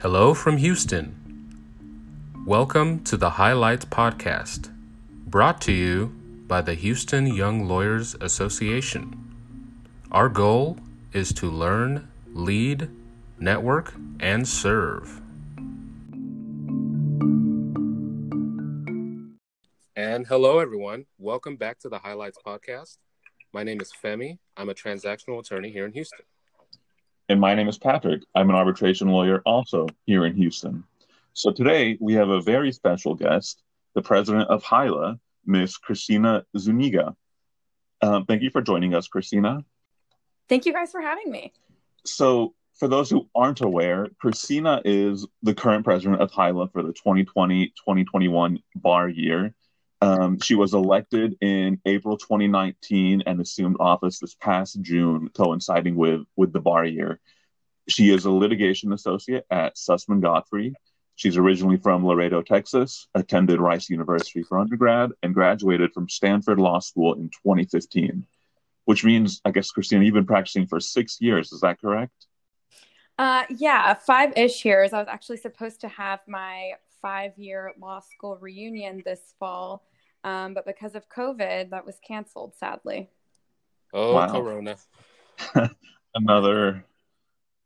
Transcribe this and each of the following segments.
Hello from Houston. Welcome to the Highlights Podcast, brought to you by the Houston Young Lawyers Association. Our goal is to learn, lead, network, and serve. And hello, everyone. Welcome back to the Highlights Podcast. My name is Femi. I'm a transactional attorney here in Houston. And my name is Patrick. I'm an arbitration lawyer also here in Houston. So today we have a very special guest, the president of HYLA, Miss Christina Zuniga. Um, thank you for joining us, Christina. Thank you guys for having me. So, for those who aren't aware, Christina is the current president of HYLA for the 2020 2021 bar year. Um, she was elected in April 2019 and assumed office this past June, coinciding with, with the bar year. She is a litigation associate at Susman Godfrey. She's originally from Laredo, Texas, attended Rice University for undergrad, and graduated from Stanford Law School in 2015, which means, I guess, Christina, you've been practicing for six years. Is that correct? Uh, yeah, five ish years. I was actually supposed to have my five year law school reunion this fall. Um, but because of COVID, that was canceled, sadly. Oh, wow. Corona. another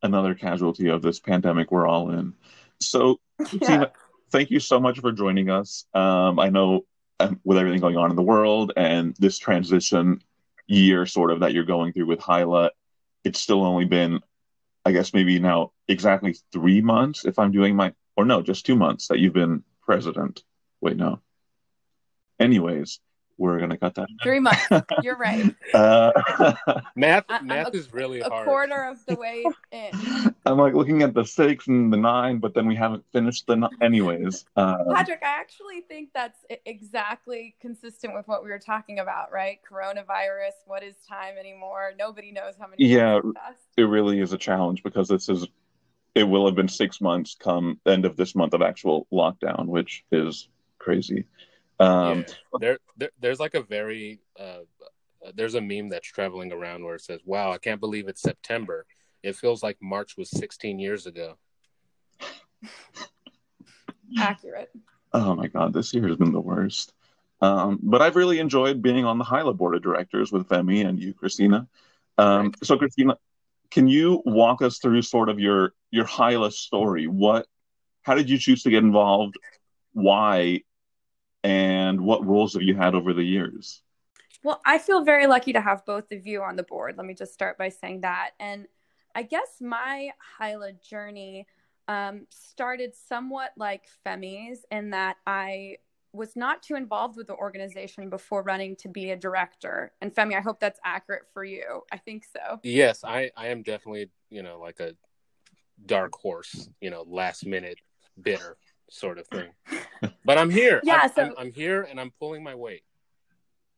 another casualty of this pandemic we're all in. So, yeah. Tina, thank you so much for joining us. Um, I know um, with everything going on in the world and this transition year sort of that you're going through with Hyla, it's still only been, I guess, maybe now exactly three months, if I'm doing my or no, just two months that you've been president. Wait, no. Anyways, we're gonna cut that. Three months. You're right. Uh, math, math a, is really a hard. A quarter of the way in. I'm like looking at the six and the nine, but then we haven't finished the. N- anyways, uh, Patrick, I actually think that's exactly consistent with what we were talking about, right? Coronavirus. What is time anymore? Nobody knows how many. Yeah, it really is a challenge because this is it will have been six months come end of this month of actual lockdown, which is crazy. Um, yeah. there, there, there's like a very uh, there's a meme that's traveling around where it says, "Wow, I can't believe it's September. It feels like March was 16 years ago." Accurate. Oh my god, this year has been the worst. Um, but I've really enjoyed being on the HYLA board of directors with Femi and you, Christina. Um, right. So, Christina, can you walk us through sort of your your HYLA story? What, how did you choose to get involved? Why, and what roles have you had over the years? Well, I feel very lucky to have both of you on the board. Let me just start by saying that. And I guess my HYLA journey um, started somewhat like Femi's in that I was not too involved with the organization before running to be a director. And Femi, I hope that's accurate for you. I think so. Yes, I, I am definitely, you know, like a dark horse, you know, last minute bitter sort of thing. But I'm here. yeah, I'm, so I'm, I'm, here and I'm pulling my weight.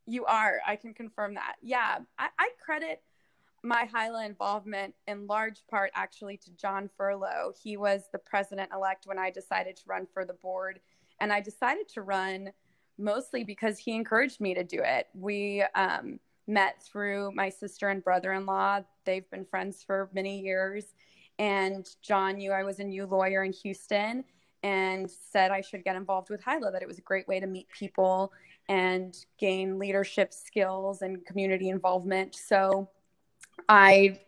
You are. I can confirm that. Yeah, I, I credit my HYLA involvement in large part actually to John Furlow. He was the president elect when I decided to run for the board and I decided to run mostly because he encouraged me to do it. We um, met through my sister and brother in law. They've been friends for many years. And John knew I was a new lawyer in Houston and said I should get involved with HYLA, that it was a great way to meet people and gain leadership skills and community involvement. So I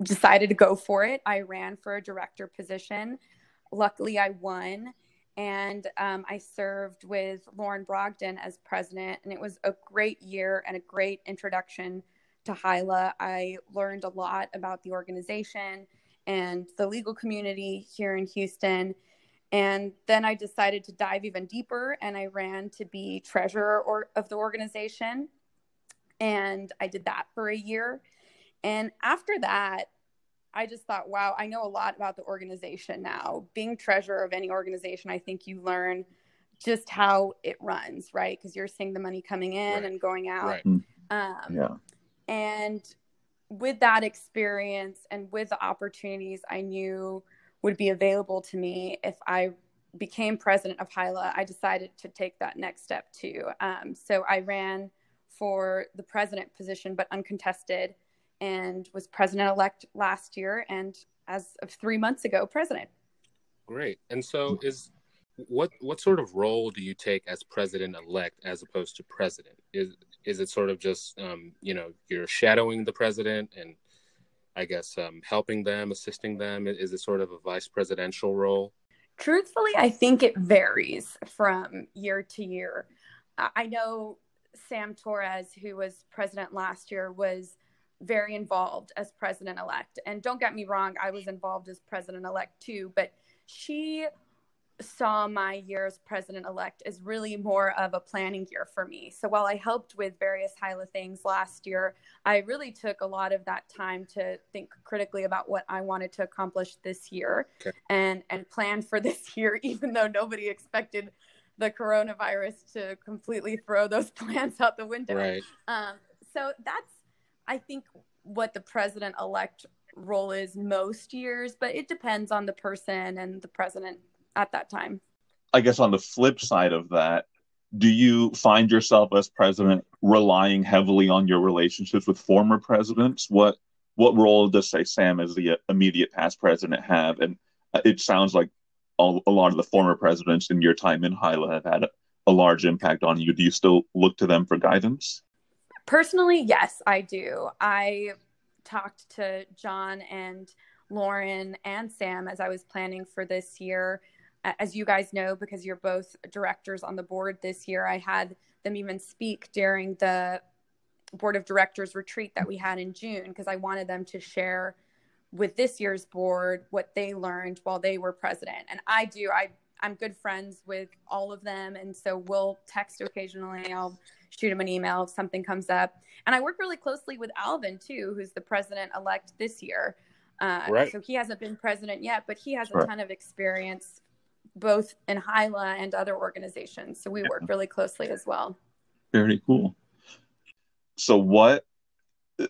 decided to go for it. I ran for a director position. Luckily, I won and um, I served with Lauren Brogdon as president, and it was a great year and a great introduction to HYLA. I learned a lot about the organization and the legal community here in Houston. And then I decided to dive even deeper, and I ran to be treasurer or, of the organization. And I did that for a year. And after that, I just thought, wow, I know a lot about the organization now. Being treasurer of any organization, I think you learn just how it runs, right? Because you're seeing the money coming in right. and going out. Right. Hmm. Um, yeah. And with that experience and with the opportunities I knew would be available to me if I became president of HYLA, I decided to take that next step too. Um, so I ran for the president position, but uncontested, and was president elect last year, and as of three months ago, president. Great. And so, is what what sort of role do you take as president elect as opposed to president? Is is it sort of just um, you know you're shadowing the president and I guess um, helping them, assisting them? Is it sort of a vice presidential role? Truthfully, I think it varies from year to year. I know Sam Torres, who was president last year, was very involved as president elect. And don't get me wrong, I was involved as president elect too, but she saw my year as president elect as really more of a planning year for me. So while I helped with various HYLA things last year, I really took a lot of that time to think critically about what I wanted to accomplish this year okay. and and plan for this year, even though nobody expected the coronavirus to completely throw those plans out the window. Right. Um, so that's, I think, what the president elect role is most years, but it depends on the person and the president at that time. I guess on the flip side of that, do you find yourself as president relying heavily on your relationships with former presidents? What what role does say Sam as the immediate past president have? And uh, it sounds like a lot of the former presidents in your time in HYLA have had a, a large impact on you. Do you still look to them for guidance? Personally, yes, I do. I talked to John and Lauren and Sam as I was planning for this year. As you guys know, because you're both directors on the board this year, I had them even speak during the board of directors retreat that we had in June because I wanted them to share with this year's board what they learned while they were president. And I do, I I'm good friends with all of them. And so we'll text occasionally. I'll shoot him an email if something comes up. And I work really closely with Alvin too, who's the president elect this year. Uh, right. So he hasn't been president yet, but he has a right. ton of experience both in HYLA and other organizations. So we yeah. work really closely as well. Very cool. So what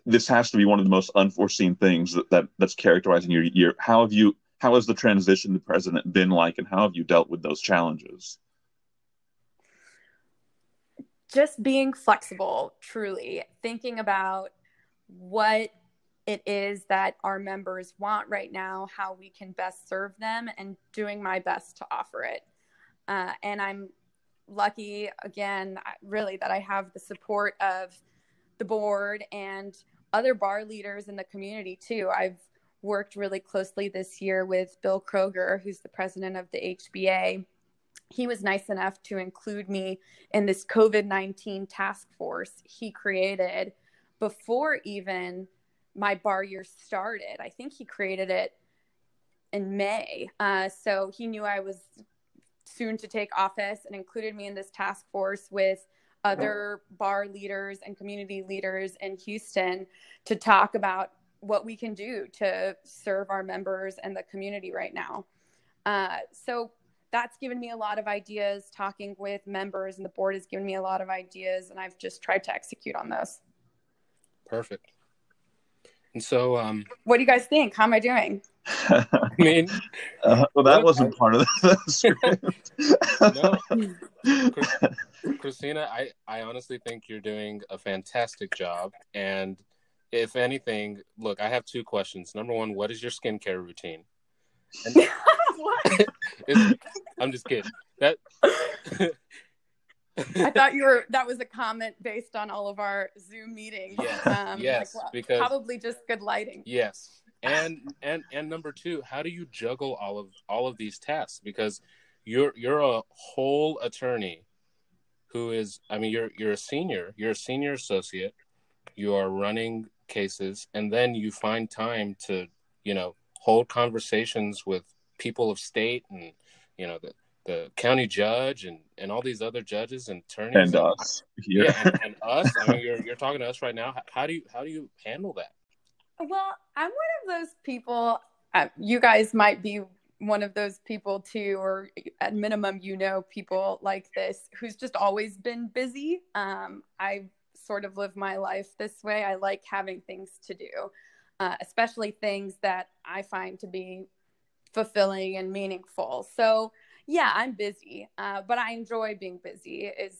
this has to be one of the most unforeseen things that, that that's characterizing your year. How have you how has the transition to president been like and how have you dealt with those challenges? Just being flexible, truly thinking about what it is that our members want right now, how we can best serve them, and doing my best to offer it. Uh, and I'm lucky, again, really, that I have the support of the board and other bar leaders in the community too. I've worked really closely this year with Bill Kroger, who's the president of the HBA. He was nice enough to include me in this COVID 19 task force he created before even my bar year started. I think he created it in May. Uh, so he knew I was soon to take office and included me in this task force with other bar leaders and community leaders in Houston to talk about what we can do to serve our members and the community right now. Uh, so that's given me a lot of ideas talking with members, and the board has given me a lot of ideas, and I've just tried to execute on those. Perfect. And so, um, what do you guys think? How am I doing? I mean, uh, well, that wasn't I, part of the script. no, Christina, I, I honestly think you're doing a fantastic job. And if anything, look, I have two questions. Number one, what is your skincare routine? And, I'm just kidding. That. I thought you were that was a comment based on all of our Zoom meetings. Yes, um, yes, like, well, because probably just good lighting. Yes, and and and number two how do you juggle all of all of these tasks because you're you're a whole attorney who is i mean you're you're a senior you're a senior associate you are running cases and then you find time to you know hold conversations with people of state and you know the the county judge and and all these other judges and attorneys and, and us yeah, yeah and, and, us i mean you're, you're talking to us right now how, how do you how do you handle that well, I'm one of those people. Uh, you guys might be one of those people too, or at minimum, you know, people like this who's just always been busy. Um, I sort of live my life this way. I like having things to do, uh, especially things that I find to be fulfilling and meaningful. So, yeah, I'm busy, uh, but I enjoy being busy, is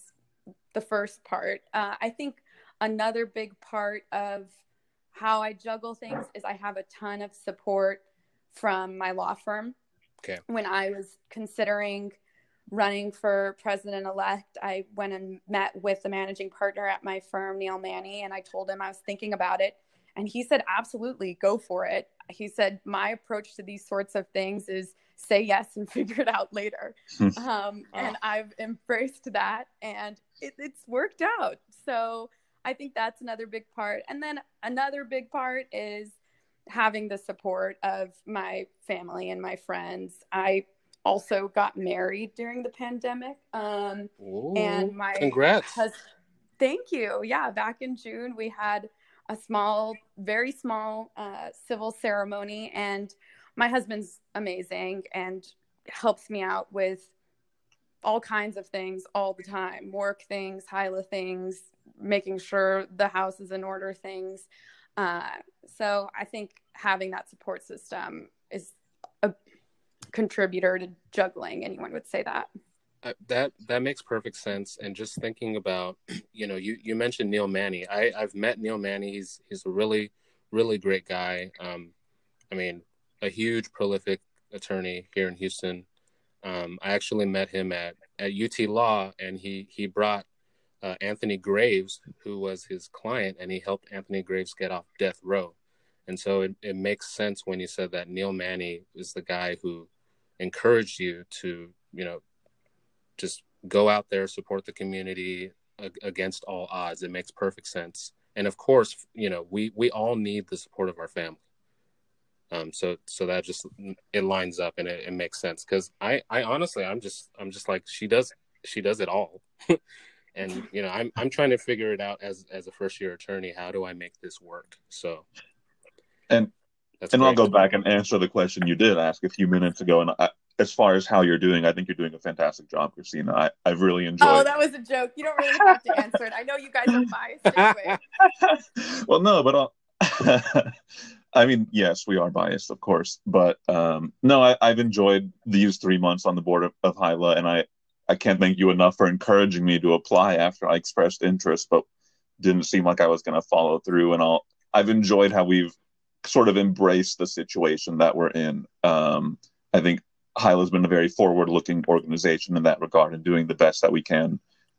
the first part. Uh, I think another big part of how I juggle things is I have a ton of support from my law firm. Okay. When I was considering running for president elect, I went and met with the managing partner at my firm, Neal Manne, and I told him I was thinking about it. And he said, absolutely, go for it. He said, my approach to these sorts of things is say yes and figure it out later. um, and I've embraced that and it, it's worked out. So I think that's another big part. And then another big part is having the support of my family and my friends. I also got married during the pandemic. Um, Ooh, and my congrats. hus- thank you. Yeah, back in June, we had a small, very small uh, civil ceremony, and my husband's amazing and helps me out with all kinds of things all the time work things, Hyla things, making sure the house is in order things. Uh, so I think having that support system is a contributor to juggling. Anyone would say that. That that makes perfect sense. And just thinking about, you know, you you mentioned Neal Manne. I I've met Neal Manne. He's he's a really really great guy. Um, I mean, a huge prolific attorney here in Houston. Um, I actually met him at at UT Law, and he he brought uh, Anthony Graves, who was his client, and he helped Anthony Graves get off death row. And so it, it makes sense when you said that Neal Manne is the guy who encouraged you to, you know, just go out there, support the community against all odds. It makes perfect sense. And of course, you know, we we all need the support of our family. Um, so so that just it lines up and it, it makes sense because I I honestly I'm just I'm just like she does she does it all. and you know I'm I'm trying to figure it out as as a first year attorney. How do I make this work? So, and that's and I'll go back and answer the question you did ask a few minutes ago. And I, as far as how you're doing, I think you're doing a fantastic job, Christina. I, I've really enjoyed. Oh, that was a joke. You don't really have to answer it. I know you guys are biased anyway. well, no, but I'll, I mean, yes, we are biased, of course, but um, no, I, I've enjoyed these three months on the board of, of Hyla, and I, I can't thank you enough for encouraging me to apply after I expressed interest, but didn't seem like I was going to follow through. And I'll, I've enjoyed how we've sort of embraced the situation that we're in. Um, I think Hyla's been a very forward-looking organization in that regard, and doing the best that we can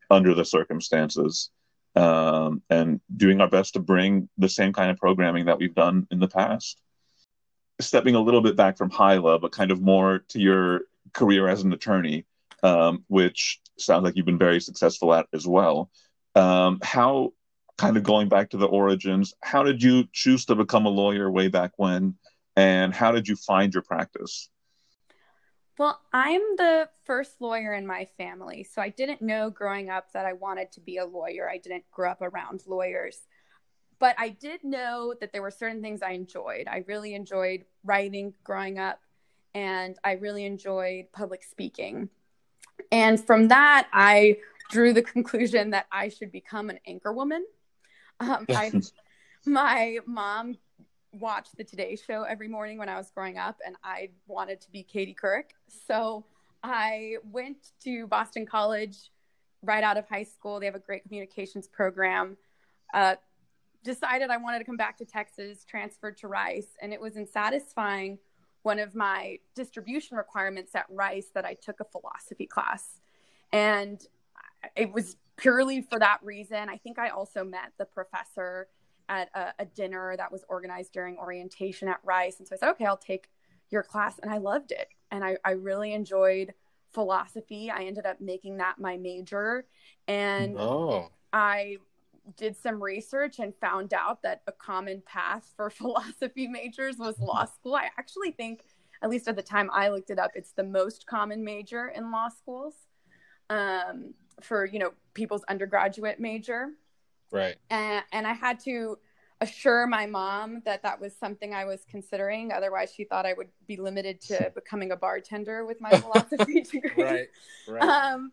under the circumstances um, and doing our best to bring the same kind of programming that we've done in the past. Stepping a little bit back from Hyla, but kind of more to your career as an attorney, um, which sounds like you've been very successful at as well. Um, how, kind of going back to the origins, how did you choose to become a lawyer way back when? And how did you find your practice? Well, I'm the first lawyer in my family. So I didn't know growing up that I wanted to be a lawyer. I didn't grow up around lawyers. But I did know that there were certain things I enjoyed. I really enjoyed writing growing up, and I really enjoyed public speaking. And from that, I drew the conclusion that I should become an anchor woman. Um, I, my mom watched the Today Show every morning when I was growing up, and I wanted to be Katie Couric. So I went to Boston College right out of high school. They have a great communications program. Uh, decided I wanted to come back to Texas, transferred to Rice, and it was in satisfying one of my distribution requirements at Rice that I took a philosophy class. And it was purely for that reason. I think I also met the professor at a, a, dinner that was organized during orientation at Rice. And so I said, okay, I'll take your class. And I loved it. And I, I really enjoyed philosophy. I ended up making that my major. And oh. I did some research and found out that a common path for philosophy majors was law school. I actually think, at least at the time I looked it up, it's the most common major in law schools um, for, you know, people's undergraduate major. Right. And, and I had to assure my mom that that was something I was considering. Otherwise, she thought I would be limited to becoming a bartender with my philosophy degree. Right. Right. Um,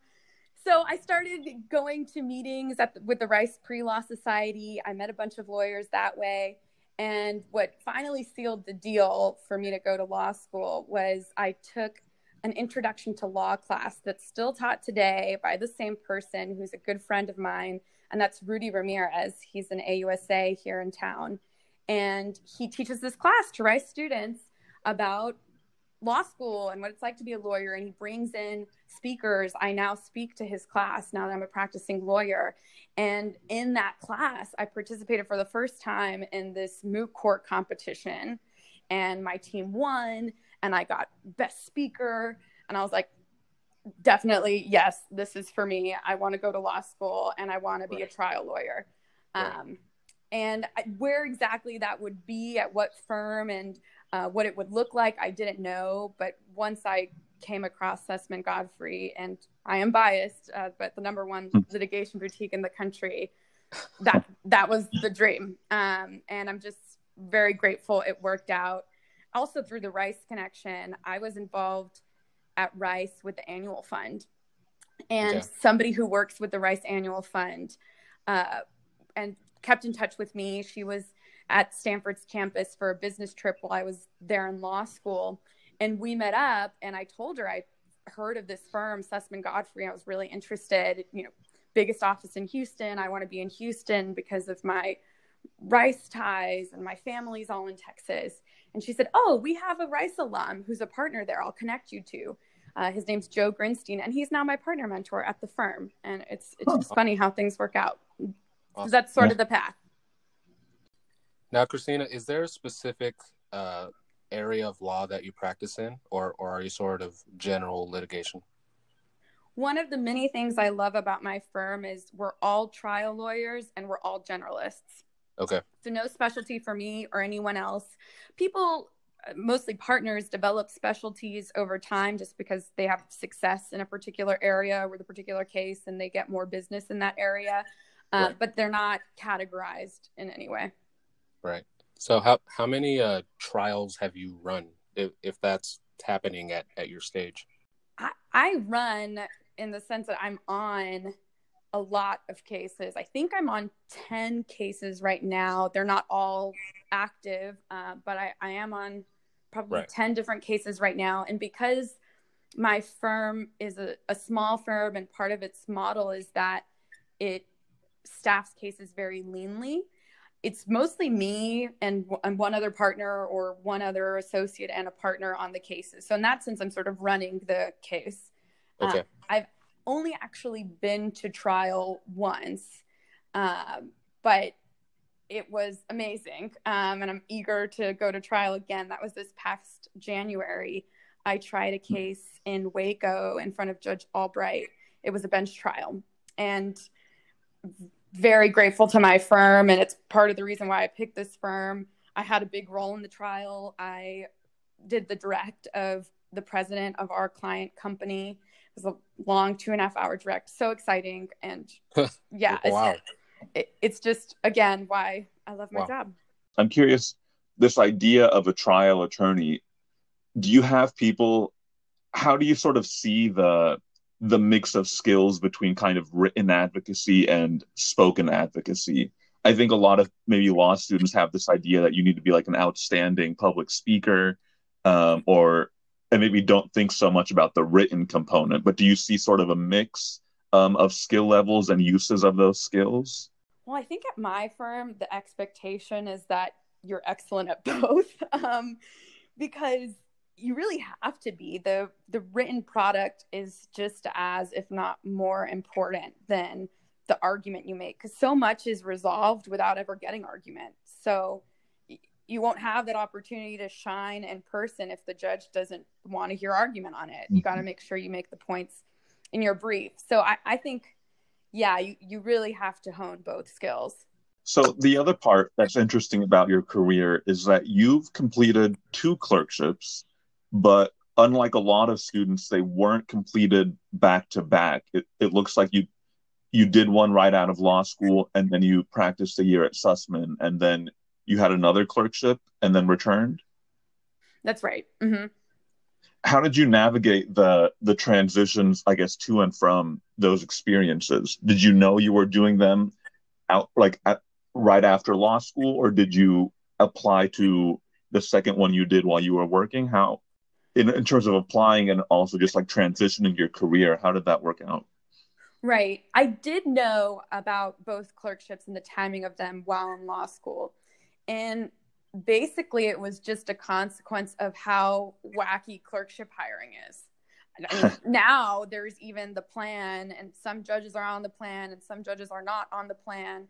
so I started going to meetings at the, with the Rice Pre Law Society. I met a bunch of lawyers that way. And what finally sealed the deal for me to go to law school was I took an introduction to law class that's still taught today by the same person who's a good friend of mine and that's Rudy Ramirez. He's an AUSA here in town, and he teaches this class to Rice students about law school and what it's like to be a lawyer. And he brings in speakers. I now speak to his class now that I'm a practicing lawyer. And in that class, I participated for the first time in this moot court competition, and my team won, and I got best speaker. And I was like, definitely, yes, this is for me. I want to go to law school and I want to be right. a trial lawyer. Right. Um, and where exactly that would be, at what firm, and uh, what it would look like, I didn't know. But once I came across Susman Godfrey, and I am biased, uh, but the number one hmm. litigation boutique in the country, that that was the dream. Um, and I'm just very grateful it worked out. Also through the Rice connection, I was involved at Rice with the annual fund, and okay. somebody who works with the Rice annual fund, uh, and kept in touch with me. She was at Stanford's campus for a business trip while I was there in law school. And we met up, and I told her I heard of this firm, Susman Godfrey. I was really interested, you know, biggest office in Houston. I want to be in Houston because of my Rice ties and my family's all in Texas. And she said, Oh, we have a Rice alum who's a partner there. I'll connect you to. Uh, his name's Joe Grinstein, and he's now my partner mentor at the firm. And it's it's just funny how things work out. Awesome. That's sort of the path. Now, Christina, is there a specific uh, area of law that you practice in, or, or are you sort of general litigation? One of the many things I love about my firm is we're all trial lawyers and we're all generalists. Okay. So, no specialty for me or anyone else. People, mostly partners, develop specialties over time just because they have success in a particular area with a particular case and they get more business in that area. Uh, right. But they're not categorized in any way. Right. So how how many uh, trials have you run, if, if that's happening at, at your stage? I, I run in the sense that I'm on a lot of cases. I think I'm on 10 cases right now. They're not all active, uh, but I, I am on probably right. 10 different cases right now. And because my firm is a, a small firm and part of its model is that it staffs cases very leanly it's mostly me and, and one other partner or one other associate and a partner on the cases. So in that sense, I'm sort of running the case. Uh, okay. Uh, I've only actually been to trial once, um, but it was amazing. Um, and I'm eager to go to trial again. That was this past January. I tried a case in Waco in front of Judge Albright. It was a bench trial. And very grateful to my firm, and it's part of the reason why I picked this firm. I had a big role in the trial. I did the direct of the president of our client company. It was a long two and a half hour direct. So exciting. And yeah, wow. it's, it, it's just, again, why I love my wow. job. I'm curious this idea of a trial attorney, do you have people, how do you sort of see the the mix of skills between kind of written advocacy and spoken advocacy. I think a lot of maybe law students have this idea that you need to be like an outstanding public speaker, um, or and maybe don't think so much about the written component. But do you see sort of a mix um, of skill levels and uses of those skills? Well, I think at my firm, the expectation is that you're excellent at both, um, because you really have to be the the written product is just as if not more important than the argument you make because so much is resolved without ever getting argument so you won't have that opportunity to shine in person if the judge doesn't want to hear argument on it you got to mm-hmm. make sure you make the points in your brief so i, I think yeah you, you really have to hone both skills so the other part that's interesting about your career is that you've completed two clerkships but unlike a lot of students, they weren't completed back to back. It, it looks like you you did one right out of law school, and then you practiced a year at Susman, and then you had another clerkship, and then returned. That's right. Mm-hmm. How did you navigate the the transitions, I guess, to and from those experiences? Did you know you were doing them out like at, right after law school, or did you apply to the second one you did while you were working? How in, in terms of applying and also just like transitioning your career how did that work out Right. I did know about both clerkships and the timing of them while in law school. And basically, it was just a consequence of how wacky clerkship hiring is. I mean, now there's even the plan, and some judges are on the plan, and some judges are not on the plan.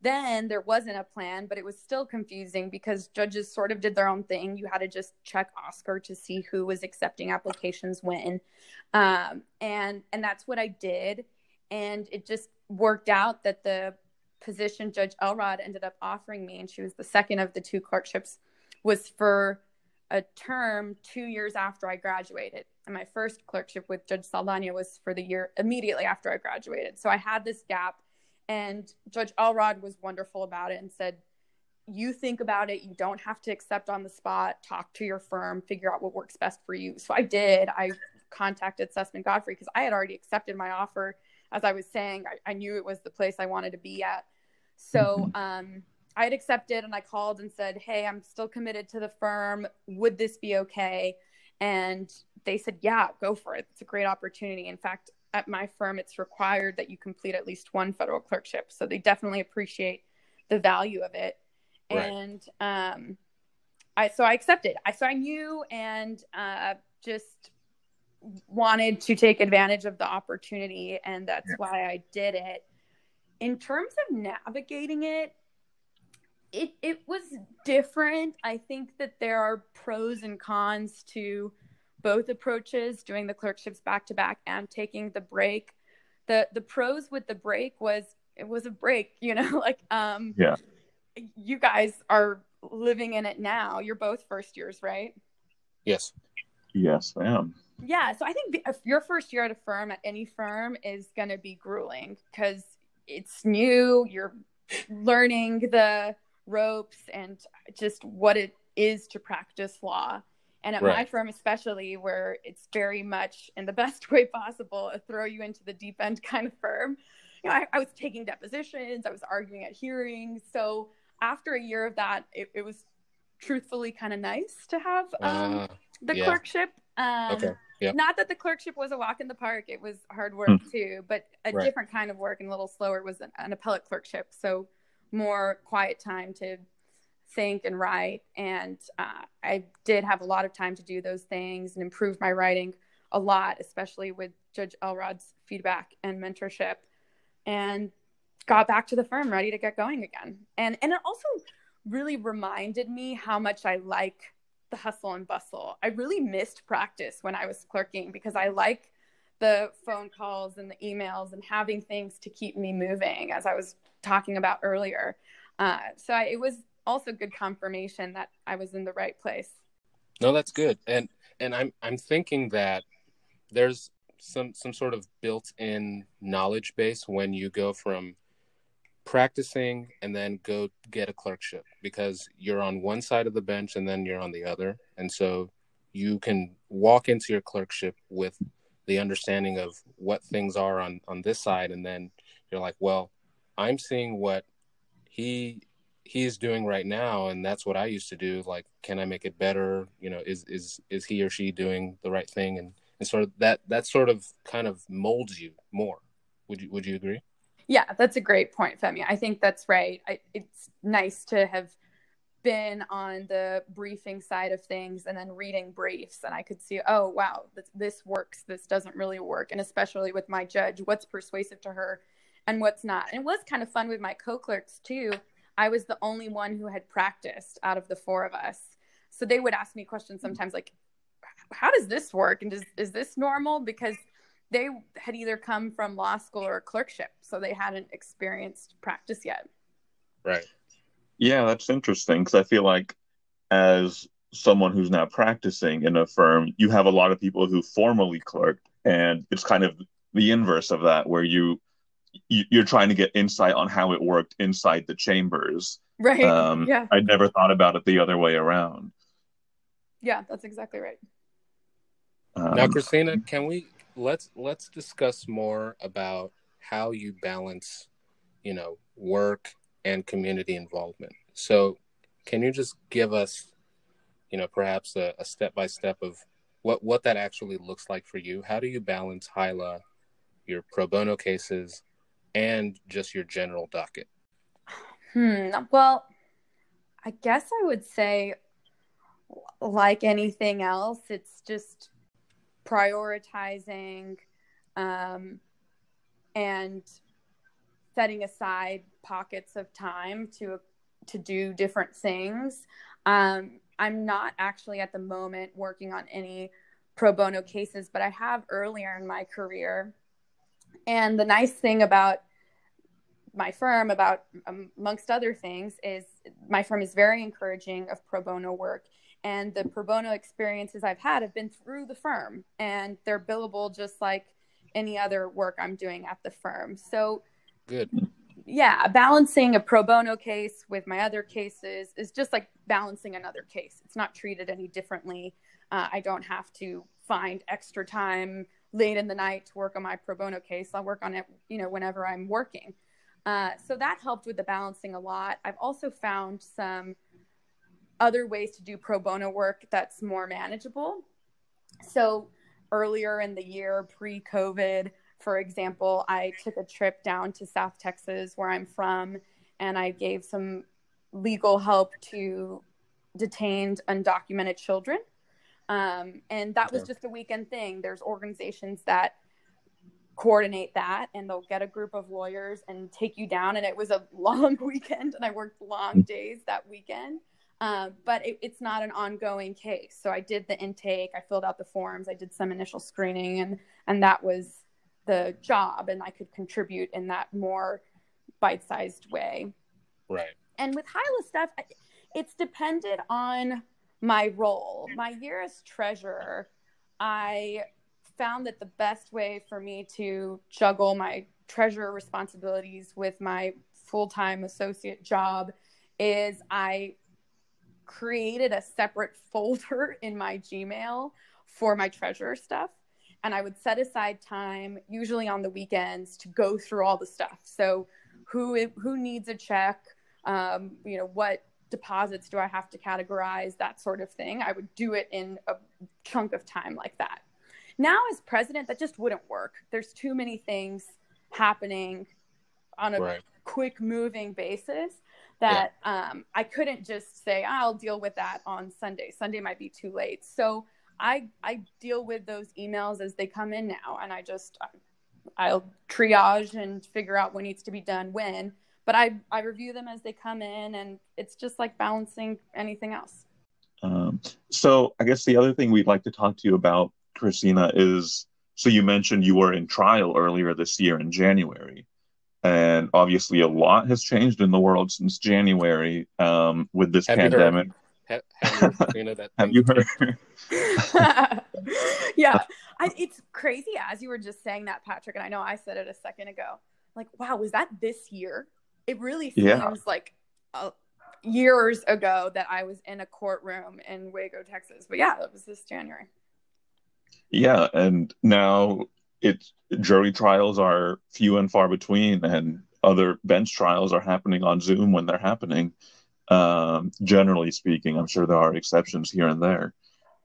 Then there wasn't a plan, but it was still confusing because judges sort of did their own thing. You had to just check Oscar to see who was accepting applications when um, and and that's what I did, and it just worked out that the position Judge Elrod ended up offering me, and she was the second of the two clerkships, was for a term two years after I graduated. And my first clerkship with Judge Saldana was for the year immediately after I graduated. So I had this gap, and Judge Elrod was wonderful about it and said, you think about it. You don't have to accept on the spot. Talk to your firm, figure out what works best for you. So I did. I contacted Susman Godfrey because I had already accepted my offer. As I was saying, I, I, knew it was the place I wanted to be at. So mm-hmm. um, I had accepted and I called and said, Hey, I'm still committed to the firm. Would this be okay? And they said, Yeah, go for it. It's a great opportunity. In fact, at my firm, it's required that you complete at least one federal clerkship. So they definitely appreciate the value of it. Right. And um, I, so I accepted. I, so I knew and uh, just wanted to take advantage of the opportunity and that's yeah. why I did it. In terms of navigating it, it it was different. I think that there are pros and cons to both approaches, doing the clerkships back to back and taking the break. The the pros with the break was it was a break, you know, like um yeah. You guys are living in it now. You're both first years, right? Yes. Yes, I am. Yeah, so I think if your first year at a firm, at any firm, is going to be grueling because it's new. You're learning the ropes and just what it is to practice law. And at right. my firm, especially, where it's very much in the best way possible, a throw you into the deep end kind of firm. You know, I, I was taking depositions, I was arguing at hearings. So after a year of that, it, it was truthfully kind of nice to have um, uh, the yeah. clerkship. Um, okay. Yep. Not that the clerkship was a walk in the park; it was hard work mm. too, but a right. different kind of work and a little slower was an, an appellate clerkship. So more quiet time to think and write. And uh, I did have a lot of time to do those things and improve my writing a lot, especially with Judge Elrod's feedback and mentorship. And got back to the firm ready to get going again. And and it also really reminded me how much I like the hustle and bustle. I really missed practice when I was clerking because I like the phone calls and the emails and having things to keep me moving, as I was talking about earlier. Uh, so I, it was also good confirmation that I was in the right place. No, that's good, and and I'm I'm thinking that there's some some sort of built-in knowledge base when you go from practicing and then go get a clerkship because you're on one side of the bench and then you're on the other. And so you can walk into your clerkship with the understanding of what things are on on this side and then you're like, well, I'm seeing what he he's doing right now and that's what I used to do. Like, can I make it better? You know, is is is he or she doing the right thing and and sort of that that sort of kind of molds you more. Would you would you agree? Yeah, that's a great point, Femi. I think that's right. I, it's nice to have been on the briefing side of things and then reading briefs and i could see oh wow this, this, works this doesn't really work and especially with my judge what's persuasive to her and what's not. And it was kind of fun with my co-clerks too. I was the only one who had practiced out of the four of us. So they would ask me questions sometimes like how does this work? And does, is this normal? Because they had either come from law school or clerkship, so they hadn't experienced practice yet. Right. Yeah, that's interesting because I feel like as someone who's now practicing in a firm, you have a lot of people who formally clerked, and it's kind of the inverse of that, where you, you are trying to get insight on how it worked inside the chambers. Right. Um, yeah. I never thought about it the other way around. Yeah, that's exactly right. Um, now, Christina, can we let's let's discuss more about how you balance, you know, work and community involvement. So, can you just give us, you know, perhaps a, step by step of what what that actually looks like for you? How do you balance Hyla, your pro bono cases, and just your general docket? Hmm. Well, I guess I would say, like anything else, it's just prioritizing um, and setting aside pockets of time to to do different things. Um, I'm not actually at the moment working on any pro bono cases, but I have earlier in my career. And the nice thing about my firm, about um, amongst other things, is my firm is very encouraging of pro bono work. And the pro bono experiences I've had have been through the firm, and they're billable just like any other work I'm doing at the firm. So, good. Yeah, balancing a pro bono case with my other cases is just like balancing another case. It's not treated any differently. Uh, I don't have to find extra time late in the night to work on my pro bono case. I'll work on it, you know, whenever I'm working. Uh, so that helped with the balancing a lot. I've also found some other ways to do pro bono work that's more manageable. So earlier in the year, pre COVID, for example, I took a trip down to South Texas, where I'm from, and I gave some legal help to detained undocumented children. Um, and that was just a weekend thing. There's organizations that coordinate that and they'll get a group of lawyers and take you down. And it was a long weekend and I worked long mm. days that weekend. Um, but it, it's not an ongoing case. So I did the intake, I filled out the forms, I did some initial screening, and and that was the job, and I could contribute in that more bite-sized way. Right. And with HYLA stuff, it's depended on my role. My year as treasurer, I found that the best way for me to juggle my treasurer responsibilities with my full-time associate job is I created a separate folder in my Gmail for my treasurer stuff. And I would set aside time, usually on the weekends, to go through all the stuff. So, who who needs a check? Um, you know, what deposits do I have to categorize? That sort of thing. I would do it in a chunk of time like that. Now, as president, that just wouldn't work. There's too many things happening on a right. quick moving basis that yeah. um, I couldn't just say I'll deal with that on Sunday. Sunday might be too late. So I I deal with those emails as they come in now, and I just I'll triage and figure out what needs to be done when. But I I review them as they come in, and it's just like balancing anything else. Um, so I guess the other thing we'd like to talk to you about, Christina, is so you mentioned you were in trial earlier this year in January and obviously a lot has changed in the world since January um, with this have pandemic. You have, have, you, that have you heard? yeah, I, it's crazy. As you were just saying that, Patrick, and I know I said it a second ago. Like, wow, was that this year? It really seems yeah. like uh, years ago that I was in a courtroom in Waco, Texas. But yeah, it was this January. Yeah, and now it's jury trials are few and far between, and other bench trials are happening on Zoom when they're happening. Um, generally speaking, I'm sure there are exceptions here and there.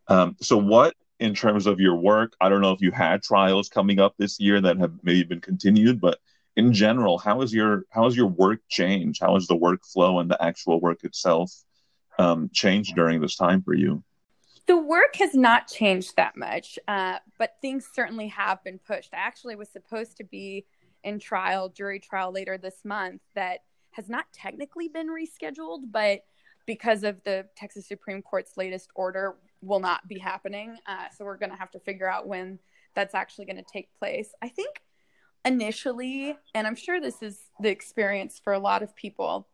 Um, so, what in terms of your work? I don't know if you had trials coming up this year that have maybe been continued, but in general, how is your how has your work changed? How has the workflow and the actual work itself um, changed during this time for you? The work has not changed that much, uh, but things certainly have been pushed. I actually was supposed to be in trial, jury trial later this month, that has not technically been rescheduled, but because of the Texas Supreme Court's latest order, will not be happening. Uh, so we're going to have to figure out when that's actually going to take place. I think initially, and I'm sure this is the experience for a lot of people,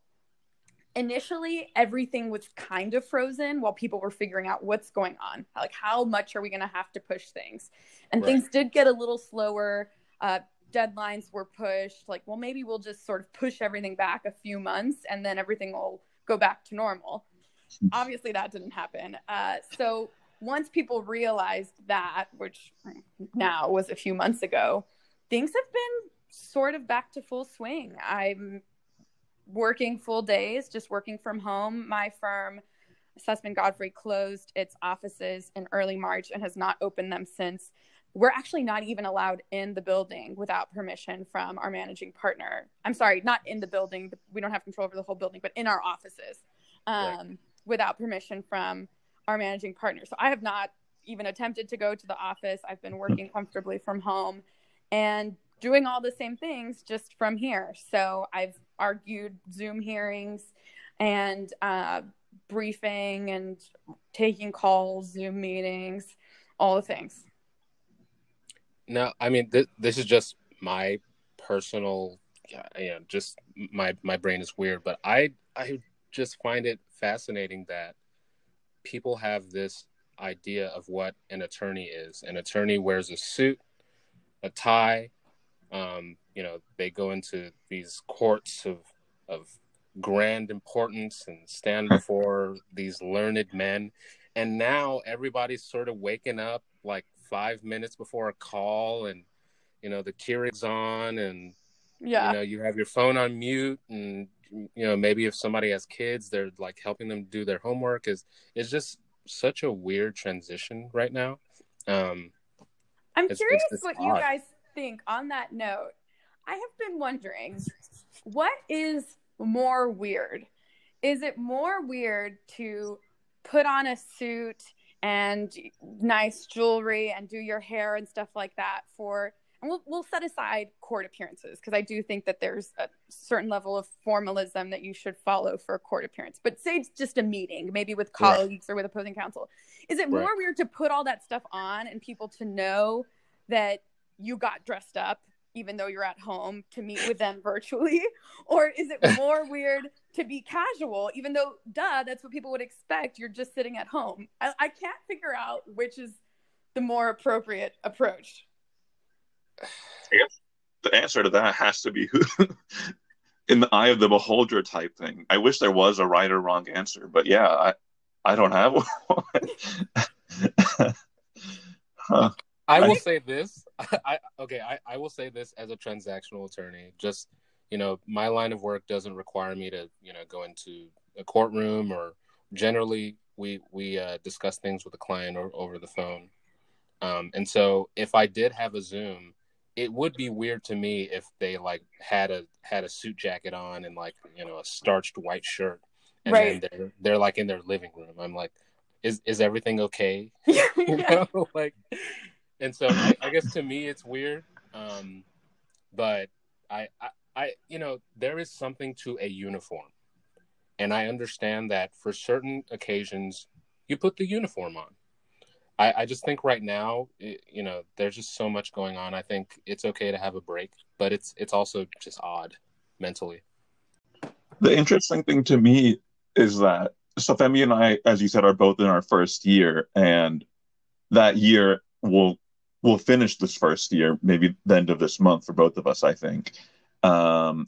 initially everything was kind of frozen while people were figuring out what's going on. Like how much are we going to have to push things? And right. things did get a little slower. Uh, deadlines were pushed. Like well maybe we'll just sort of push everything back a few months and then everything will go back to normal. Obviously that didn't happen. Uh, so once people realized that which now was a few months ago things have been sort of back to full swing. I'm working full days, just working from home. My firm, Susman Godfrey, closed its offices in early March and has not opened them since. we're actually not even allowed in the building without permission from our managing partner. I'm sorry, not in the building. We don't have control over the whole building, but in our offices um, right. without permission from our managing partner. So I have not even attempted to go to the office. I've been working comfortably from home and doing all the same things just from here. So I've argued Zoom hearings and uh, briefing and taking calls, Zoom meetings, all the things. No, I mean th- this is just my personal, you know, just my my brain is weird, but I I just find it fascinating that people have this idea of what an attorney is. An attorney wears a suit, a tie. Um, you know, they go into these courts of of grand importance and stand before these learned men. And now everybody's sort of waking up like five minutes before a call and you know the Keurig's on and yeah you know you have your phone on mute and you know maybe if somebody has kids they're like helping them do their homework is it's just such a weird transition right now um i'm it's, curious it's what odd. you guys think on that note i have been wondering what is more weird? Is it more weird to put on a suit and nice jewelry and do your hair and stuff like that for and we'll, we'll set aside court appearances because i do think that there's a certain level of formalism that you should follow for a court appearance. But say it's just a meeting maybe with colleagues right. or with opposing counsel. Is it more weird to put all that stuff on and people to know that you got dressed up even though you're at home to meet with them virtually or is it more weird to be casual, even though, duh, that's what people would expect. You're just sitting at home. I, I can't figure out which is the more appropriate approach. the answer to that has to be in the eye of the beholder type thing. I wish there was a right or wrong answer, but yeah, I, I don't have one. huh. I will say this. I okay. I, I will say this as a transactional attorney. Just you know, my line of work doesn't require me to, you know, go into a courtroom or generally we we uh, discuss things with the client or over the phone. Um, and so if I did have a Zoom, it would be weird to me if they like had a had a suit jacket on and like you know a starched white shirt, and right. then they're they're like in their living room. I'm like, is is everything okay? you know, like, and so I, I, guess to me it's weird. Um, but I, I I, you know, there is something to a uniform. And I understand that for certain occasions, you put the uniform on. I, I just think right now, it, you know, there's just so much going on. I think it's okay to have a break, but it's it's also just odd mentally. The interesting thing to me is that so Femi and I, as you said, are both in our first year, and that year will will finish this first year, maybe the end of this month for both of us, I think. Um,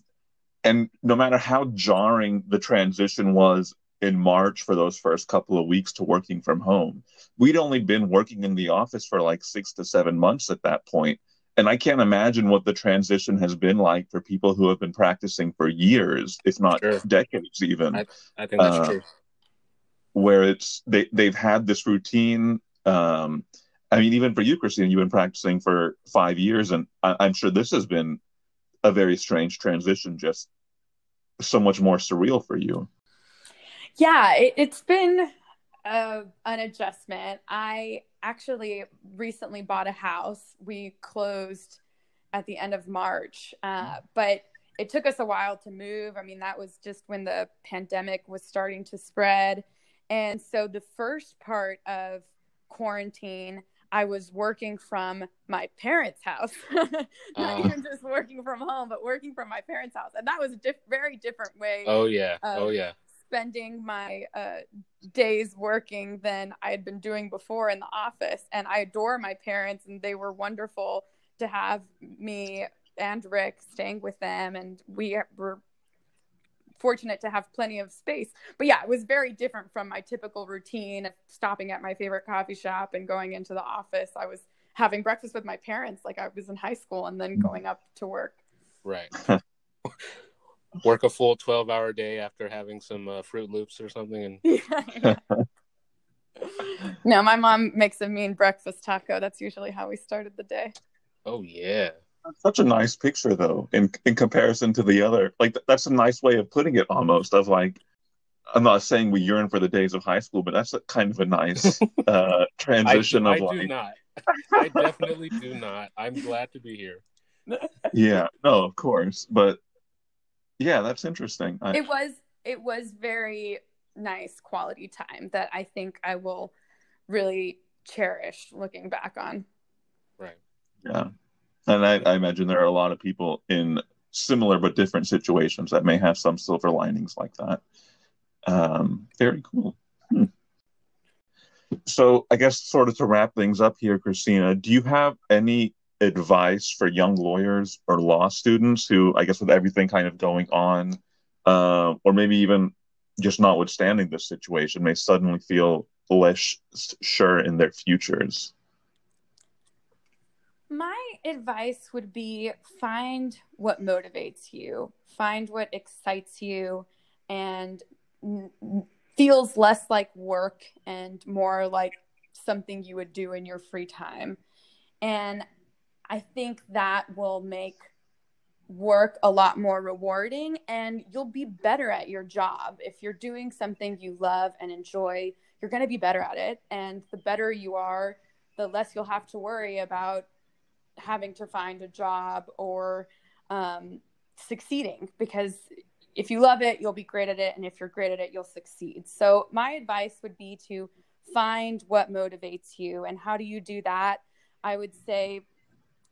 and no matter how jarring the transition was in March for those first couple of weeks to working from home, we'd only been working in the office for like six to seven months at that point. And I can't imagine what the transition has been like for people who have been practicing for years, if not sure. decades, even. I, I think that's uh, true. Where it's they they've had this routine. Um, I mean, even for you, Christine, you've been practicing for five years, and I, I'm sure this has been a very strange transition, just so much more surreal for you. Yeah, it, has been uh, an adjustment. I actually recently bought a house. We closed at the end of March, uh, but it took us a while to move. I mean, that was just when the pandemic was starting to spread. And so the first part of quarantine, I was working from my parents' house, not uh, even just working from home, but working from my parents' house, and that was a diff- very different way. Oh yeah, oh yeah. Spending my uh, days working than I had been doing before in the office, and I adore my parents, and they were wonderful to have me and Rick staying with them, and we were fortunate to have plenty of space. But yeah, it was very different from my typical routine of stopping at my favorite coffee shop and going into the office. I was having breakfast with my parents like I was in high school and then going up to work. Right. work a full 12 hour day after having some uh, Froot Loops or something and yeah, yeah. no, my mom makes a mean breakfast taco. That's usually how we started the day. Oh yeah. That's such a nice picture though in in comparison to the other. Like th- that's a nice way of putting it almost of like I'm not saying we yearn for the days of high school, but that's a, kind of a nice uh, transition I, of I like do not. I definitely do not. I'm glad to be here. yeah, no, of course, but yeah, that's interesting. I, It was it was very nice quality time that I think I will really cherish looking back on. Right. yeah, and I, I imagine there are a lot of people in similar but different situations that may have some silver linings like that. Um, very cool. Hmm. So, I guess, sort of to wrap things up here, Christina, do you have any advice for young lawyers or law students who, I guess, with everything kind of going on, uh, or maybe even just notwithstanding this situation, may suddenly feel less sure in their futures? My advice would be find what motivates you, find what excites you, and feels less like work and more like something you would do in your free time. And I think that will make work a lot more rewarding and you'll be better at your job. If you're doing something you love and enjoy, you're going to be better at it. And the better you are, the less you'll have to worry about having to find a job or um, succeeding because if you love it, you'll be great at it. And if you're great at it, you'll succeed. So, my advice would be to find what motivates you. And how do you do that? I would say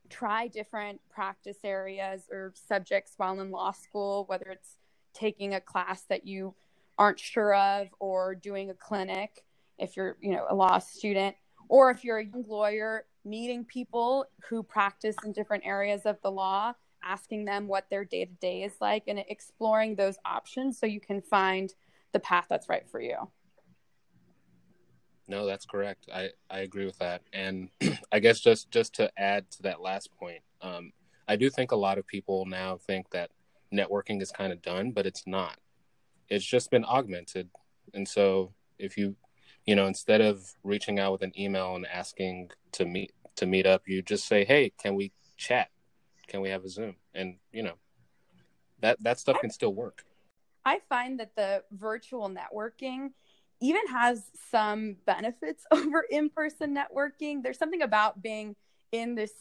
try different practice areas or subjects while in law school, whether it's taking a class that you aren't sure of or doing a clinic if you're, you know, a law student, or if you're a young lawyer, meeting people who practice in different areas of the law asking them what their day to day is like and exploring those options so you can find the path that's right for you. No, that's correct. I, I agree with that. And I guess just, just to add to that last point, um, I do think a lot of people now think that networking is kind of done, but it's not. It's just been augmented. And so if you, you know, instead of reaching out with an email and asking to meet to meet up, you just say, "Hey, can we chat? Can we have a Zoom?" And you know, that that stuff can still work. I find that the virtual networking even has some benefits over in person networking. There's something about being in this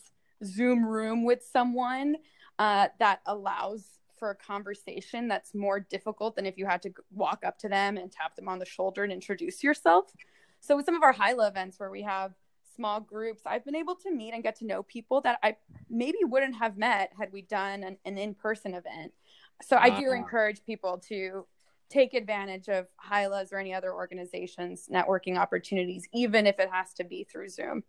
Zoom room with someone uh, that allows for a conversation that's more difficult than if you had to walk up to them and tap them on the shoulder and introduce yourself. So, with some of our HYLA events where we have small groups, I've been able to meet and get to know people that I maybe wouldn't have met had we done an, an in person event. So, I do Ah. encourage people to take advantage of HYLAs or any other organizations' networking opportunities, even if it has to be through Zoom.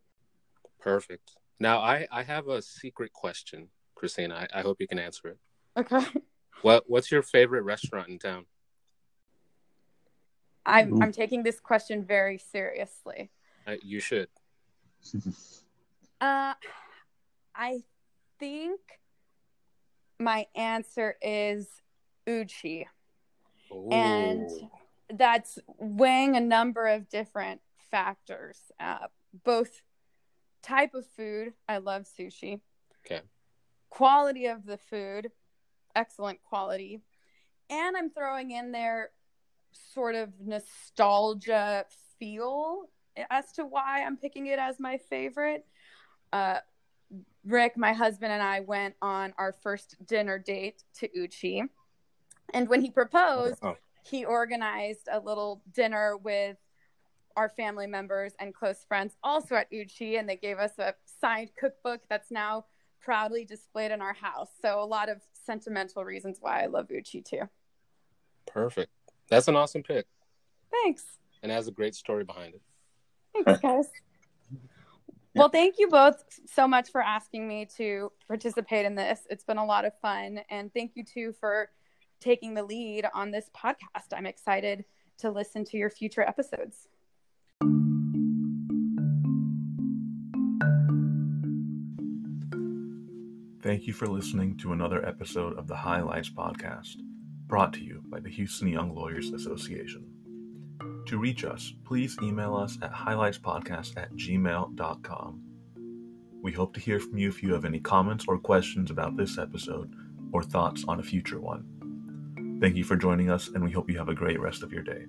Perfect. Now, I I have a secret question, Christina. I, I hope you can answer it. Okay. What What's your favorite restaurant in town? I'm, Ooh. I'm taking this question very seriously. I, you should. Uh, I think my answer is Uchi. And That's weighing a number of different factors, uh, both type of food. I love sushi. Okay. Quality of the food, excellent quality. And I'm throwing in there sort of nostalgia feel as to why I'm picking it as my favorite. Uh, Rick, my husband, and I went on our first dinner date to Uchi. And when he proposed, Oh, he organized a little dinner with our family members and close friends also at Uchi, and they gave us a signed cookbook that's now proudly displayed in our house. So, a lot of sentimental reasons why I love Uchi too. perfect. That's an awesome pick, Thanks. and has a great story behind it. Thanks, guys. Well, thank you both so much for asking me to participate in this. It's been a lot of fun. And thank you, too, for taking the lead on this podcast. I'm excited to listen to your future episodes. Thank you for listening to another episode of the Highlights Podcast, brought to you by the Houston Young Lawyers Association. To reach us, please email us at highlightspodcast at gmail.com. We hope to hear from you if you have any comments or questions about this episode or thoughts on a future one. Thank you for joining us, and we hope you have a great rest of your day.